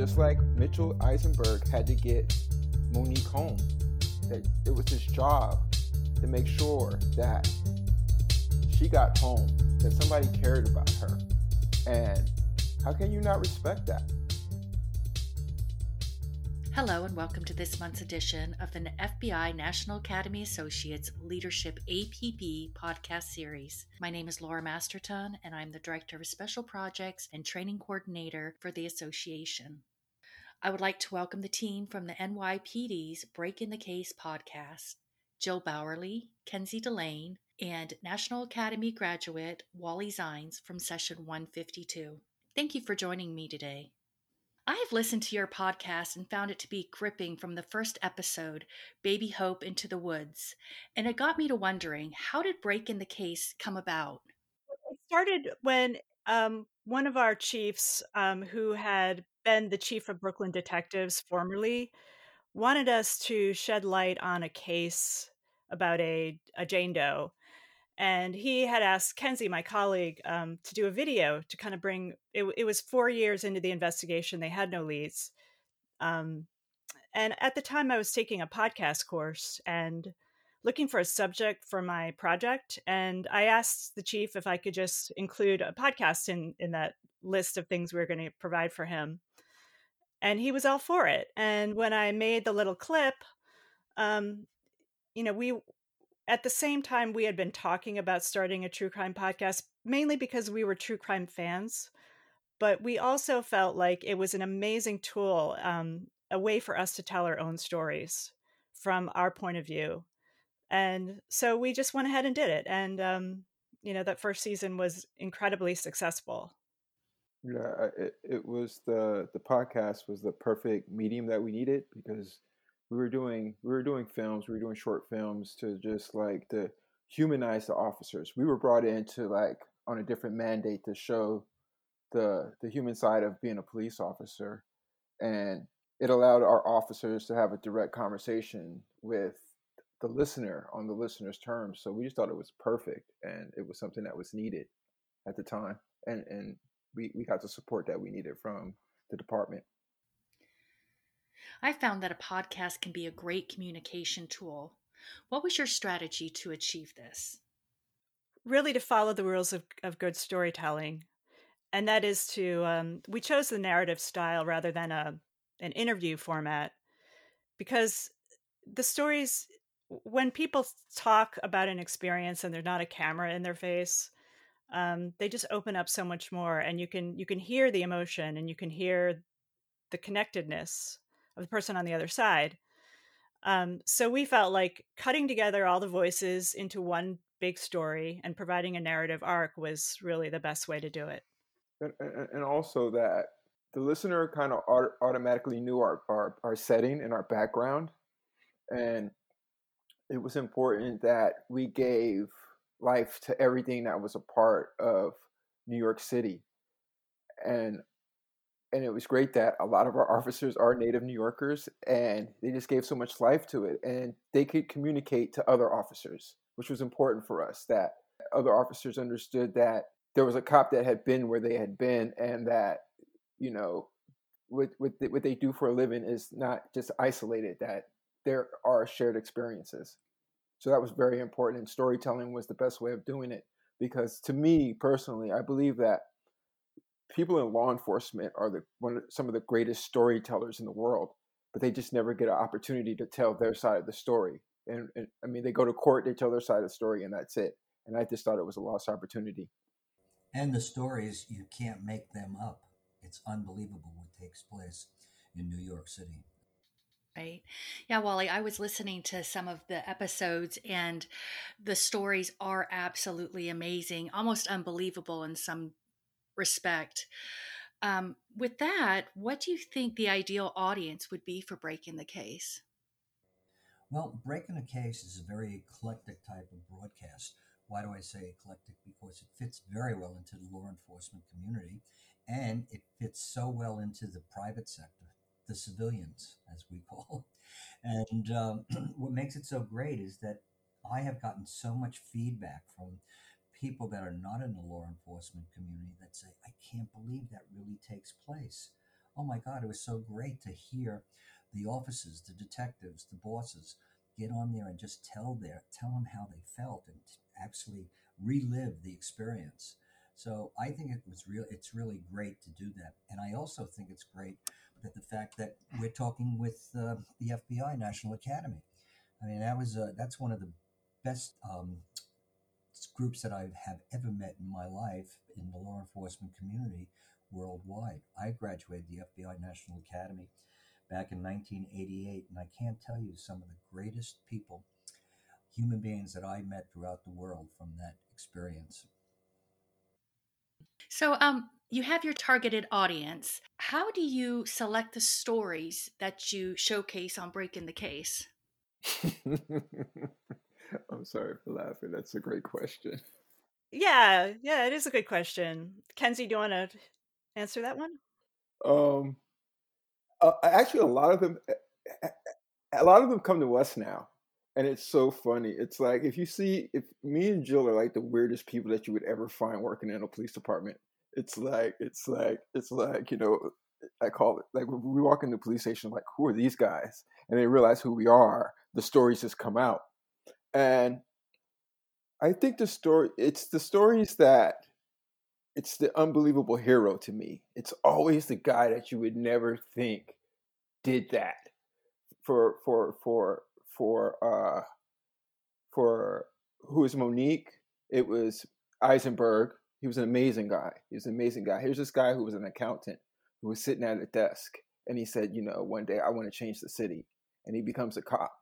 just like Mitchell Eisenberg had to get Monique home, that it was his job to make sure that she got home, that somebody cared about her. And how can you not respect that? Hello, and welcome to this month's edition of the FBI National Academy Associates Leadership APB podcast series. My name is Laura Masterton, and I'm the Director of Special Projects and Training Coordinator for the association. I would like to welcome the team from the NYPD's Break in the Case podcast Jill Bauerle, Kenzie Delane, and National Academy graduate Wally Zeins from session 152. Thank you for joining me today. I have listened to your podcast and found it to be gripping from the first episode, Baby Hope into the Woods. And it got me to wondering how did Break in the Case come about? It started when um, one of our chiefs, um, who had been the chief of Brooklyn Detectives formerly, wanted us to shed light on a case about a, a Jane Doe and he had asked Kenzie, my colleague, um, to do a video to kind of bring. It, it, was four years into the investigation; they had no leads, um, and at the time, I was taking a podcast course and looking for a subject for my project. And I asked the chief if I could just include a podcast in in that list of things we were going to provide for him, and he was all for it. And when I made the little clip, um, you know, we at the same time, we had been talking about starting a true crime podcast, mainly because we were true crime fans. But we also felt like it was an amazing tool, um, a way for us to tell our own stories from our point of view. And so we just went ahead and did it. And, um, you know, that first season was incredibly successful. Yeah, it, it was the the podcast was the perfect medium that we needed because we were doing we were doing films, we were doing short films to just like to humanize the officers. We were brought in to like on a different mandate to show the the human side of being a police officer, and it allowed our officers to have a direct conversation with the listener on the listener's terms. So we just thought it was perfect, and it was something that was needed at the time, and and we we got the support that we needed from the department. I found that a podcast can be a great communication tool. What was your strategy to achieve this? Really, to follow the rules of, of good storytelling. And that is to, um, we chose the narrative style rather than a, an interview format because the stories, when people talk about an experience and there's not a camera in their face, um, they just open up so much more and you can you can hear the emotion and you can hear the connectedness of the person on the other side. Um, so we felt like cutting together all the voices into one big story and providing a narrative arc was really the best way to do it. And, and also that the listener kind of automatically knew our, our, our setting and our background. And it was important that we gave life to everything that was a part of New York City. And and it was great that a lot of our officers are native New Yorkers and they just gave so much life to it and they could communicate to other officers, which was important for us that other officers understood that there was a cop that had been where they had been and that, you know, what, what, what they do for a living is not just isolated, that there are shared experiences. So that was very important. And storytelling was the best way of doing it because to me personally, I believe that people in law enforcement are the one some of the greatest storytellers in the world, but they just never get an opportunity to tell their side of the story. And, and, I mean, they go to court, they tell their side of the story, and that's it. And I just thought it was a lost opportunity. And the stories you can't make them up. It's unbelievable what takes place in New York City. Right. Yeah, Wally, I was listening to some of the episodes and the stories are absolutely amazing, almost unbelievable in some respect. Um, with that, what do you think the ideal audience would be for Break in the Case? Well, Break in the Case is a very eclectic type of broadcast. Why do I say eclectic? Because it fits very well into the law enforcement community and it fits so well into the private sector, the civilians, as we call. And um, what makes it so great is that I have gotten so much feedback from people that are not in the law enforcement community that say, I can't believe that really takes place. oh my God, it was so great to hear the officers, the detectives, the bosses get on there and just tell their tell them how they felt and actually relive the experience. So I think it was real. It's really great to do that, and I also think it's great the fact that we're talking with uh, the FBI National Academy. I mean, that was uh, that's one of the best um, groups that I have ever met in my life in the law enforcement community worldwide. I graduated the FBI National Academy back in 1988, and I can't tell you some of the greatest people, human beings that I met throughout the world from that experience. So, um, you have your targeted audience. How do you select the stories that you showcase on Break in the Case? I'm sorry for laughing. That's a great question. Yeah, yeah, it is a good question. Kenzie, do you want to answer that one? Um, uh, actually, a lot of them, a lot of them come to us now, and it's so funny. It's like if you see, if me and Jill are like the weirdest people that you would ever find working in a police department. It's like it's like it's like you know, I call it like we walk into the police station, like who are these guys? And they realize who we are. The stories just come out, and I think the story it's the stories that it's the unbelievable hero to me. It's always the guy that you would never think did that for for for for uh for who is Monique? It was Eisenberg. He was an amazing guy. He was an amazing guy. Here's this guy who was an accountant who was sitting at a desk and he said, you know, one day I want to change the city. And he becomes a cop.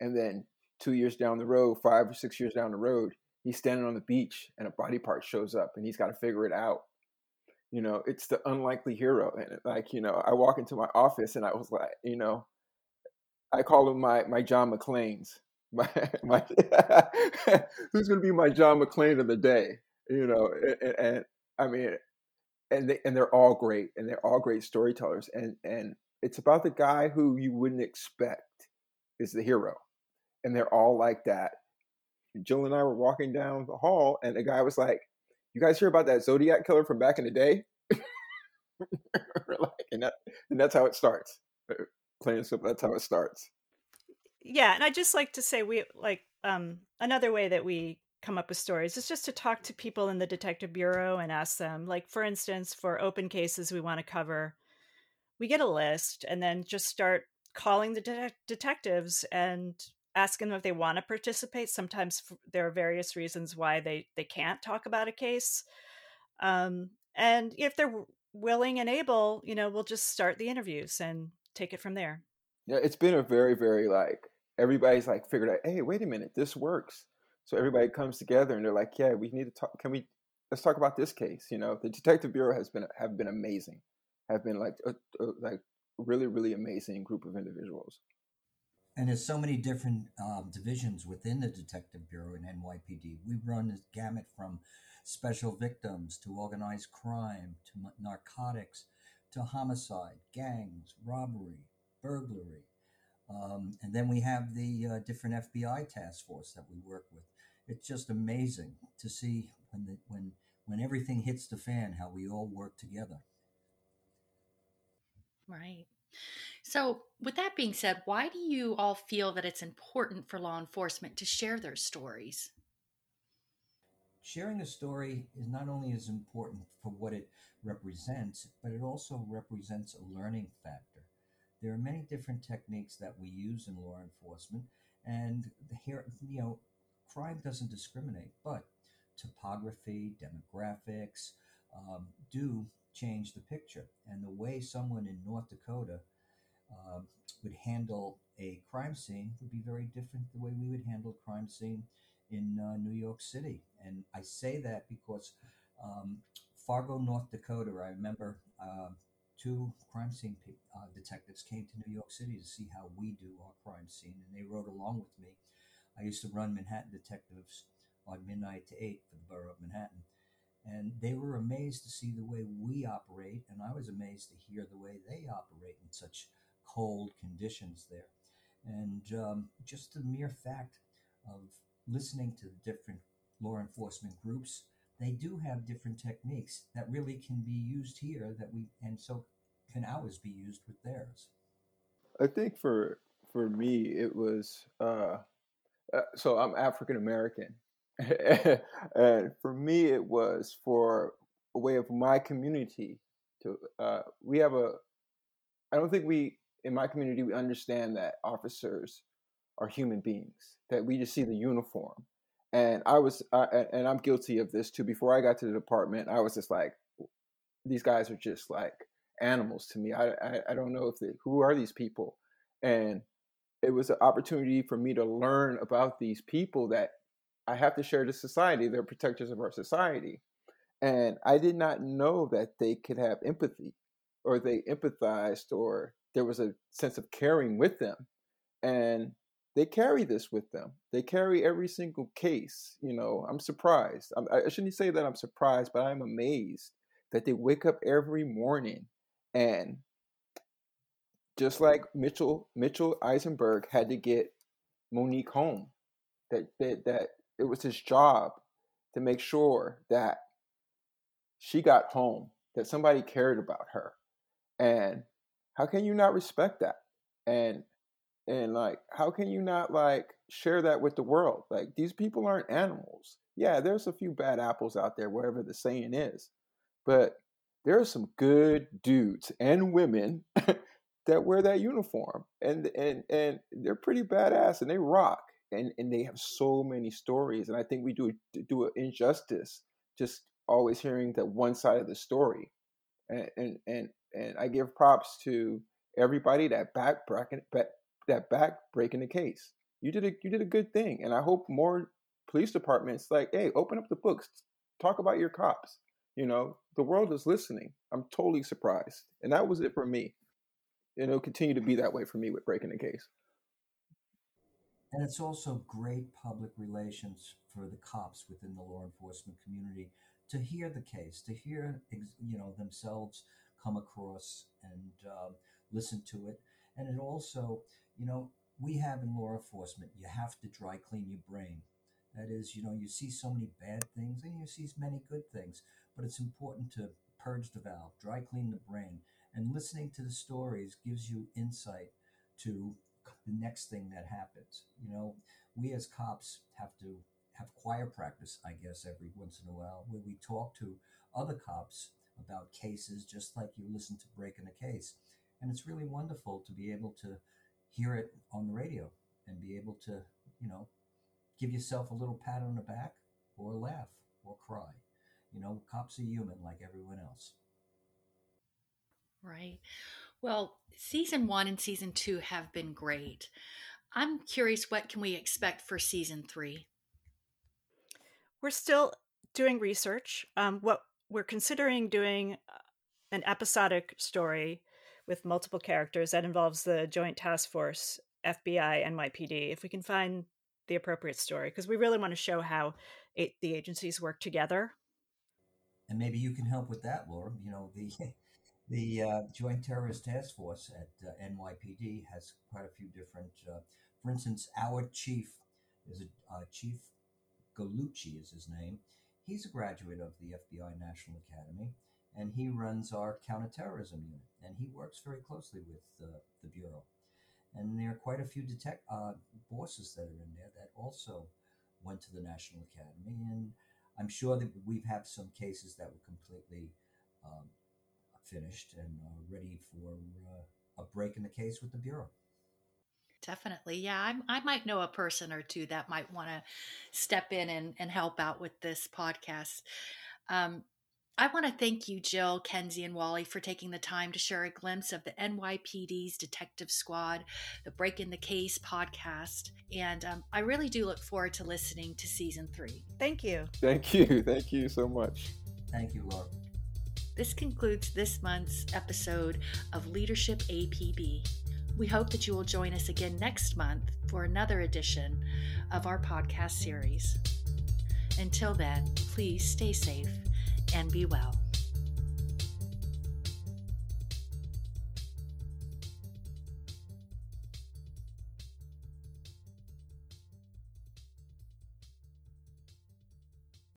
And then two years down the road, five or six years down the road, he's standing on the beach and a body part shows up and he's got to figure it out. You know, it's the unlikely hero. And like, you know, I walk into my office and I was like, you know, I call him my my John McClane's. My, my oh. who's going to be my John McClane of the day? You know, and, and I mean, and they and they're all great, and they're all great storytellers, and and it's about the guy who you wouldn't expect is the hero, and they're all like that. Jill and I were walking down the hall, and the guy was like, "You guys hear about that Zodiac killer from back in the day?" like, and that and that's how it starts. That's how it starts. Yeah, and I just like to say we like um, another way that we come up with stories is just to talk to people in the detective bureau and ask them. Like for instance, for open cases we want to cover, we get a list and then just start calling the de- detectives and asking them if they want to participate. Sometimes there are various reasons why they they can't talk about a case, um, and if they're willing and able, you know, we'll just start the interviews and take it from there. Yeah, it's been a very very like everybody's like figured out. Hey, wait a minute, this works. So everybody comes together and they're like, yeah, we need to talk. Can we? Let's talk about this case. You know, the detective bureau has been have been amazing, have been like a, a, like really really amazing group of individuals. And there's so many different um, divisions within the Detective Bureau in NYPD. We run this gamut from special victims to organized crime to narcotics to homicide, gangs, robbery, burglary. Um, and then we have the uh, different FBI task force that we work with. It's just amazing to see when the, when when everything hits the fan how we all work together. Right. So, with that being said, why do you all feel that it's important for law enforcement to share their stories? Sharing a story is not only as important for what it represents, but it also represents a learning factor. There are many different techniques that we use in law enforcement, and here, you know, crime doesn't discriminate, but topography, demographics um, do change the picture. And the way someone in North Dakota uh, would handle a crime scene would be very different the way we would handle a crime scene in uh, New York City. And I say that because um, Fargo, North Dakota, I remember uh, two crime scene uh, detectives came to New York City to see how we do our crime scene, and they rode along with me. I used to run Manhattan Detectives on midnight to eight for the borough of Manhattan. And they were amazed to see the way we operate, and I was amazed to hear the way they operate in such cold conditions there. And um, just the mere fact of listening to the different law enforcement groups, they do have different techniques that really can be used here that we and so can ours be used with theirs? I think for for me it was uh, uh so I'm African American, and for me it was for a way of my community to uh, we have a I don't think we in my community we understand that officers are human beings that we just see the uniform. And I was uh, and I'm guilty of this too. Before I got to the department I was just like these guys are just like animals to me. I I, I don't know if they, who are these people? And it was an opportunity for me to learn about these people that I have to share to society. They're protectors of our society. And I did not know that they could have empathy or they empathized or there was a sense of caring with them. And they carry this with them. They carry every single case. You know, I'm surprised. I'm, I shouldn't say that I'm surprised, but I'm amazed that they wake up every morning and just like Mitchell Mitchell Eisenberg had to get Monique home, that that, that it was his job to make sure that she got home, that somebody cared about her. And how can you not respect that? And and like how can you not like share that with the world? Like these people aren't animals. Yeah, there's a few bad apples out there, whatever the saying is. But there are some good dudes and women that wear that uniform and and and they're pretty badass and they rock and and they have so many stories and i think we do do an injustice just always hearing that one side of the story, and and and, and I give props to everybody that back bracket that back Break in the Case. You did a you did a good thing, and I hope more police departments like, hey, open up the books, talk about your cops. You know, the world is listening. I'm totally surprised, and that was it for me. And it'll continue to be that way for me with breaking the case. And it's also great public relations for the cops within the law enforcement community to hear the case, to hear you know themselves come across and um, listen to it, and it also you know we have in law enforcement you have to dry clean your brain. That is, you know, you see so many bad things and you see many good things, but it's important to purge the valve, dry clean the brain, and listening to the stories gives you insight to the next thing that happens. You know, we as cops have to have choir practice, I guess, every once in a while, where we talk to other cops about cases, just like you listen to Breaking a Case. And it's really wonderful to be able to hear it on the radio and be able to, you know, give yourself a little pat on the back or laugh or cry. You know, cops are human like everyone else. Right. Well, season one and season two have been great. I'm curious, what can we expect for season three? We're still doing research. Um, what we're considering doing uh, an episodic story with multiple characters that involves the Joint Task Force, FBI, NYPD. If we can find the appropriate story, because we really want to show how it, the agencies work together. And maybe you can help with that, Laura. You know the the uh, Joint Terrorist Task Force at uh, NYPD has quite a few different. Uh, for instance, our chief is a uh, chief Gallucci is his name. He's a graduate of the FBI National Academy, and he runs our counterterrorism unit, and he works very closely with uh, the bureau. And there are quite a few detect uh, bosses that are in there that also went to the National Academy, and I'm sure that we've had some cases that were completely um, finished and uh, ready for uh, a break in the case with the bureau. Definitely. Yeah, I, I might know a person or two that might want to step in and, and help out with this podcast. Um, I want to thank you, Jill, Kenzie, and Wally, for taking the time to share a glimpse of the NYPD's Detective Squad, the Break in the Case podcast. And um, I really do look forward to listening to season three. Thank you. Thank you. Thank you so much. Thank you, Laura. This concludes this month's episode of Leadership APB. We hope that you will join us again next month for another edition of our podcast series. Until then, please stay safe and be well.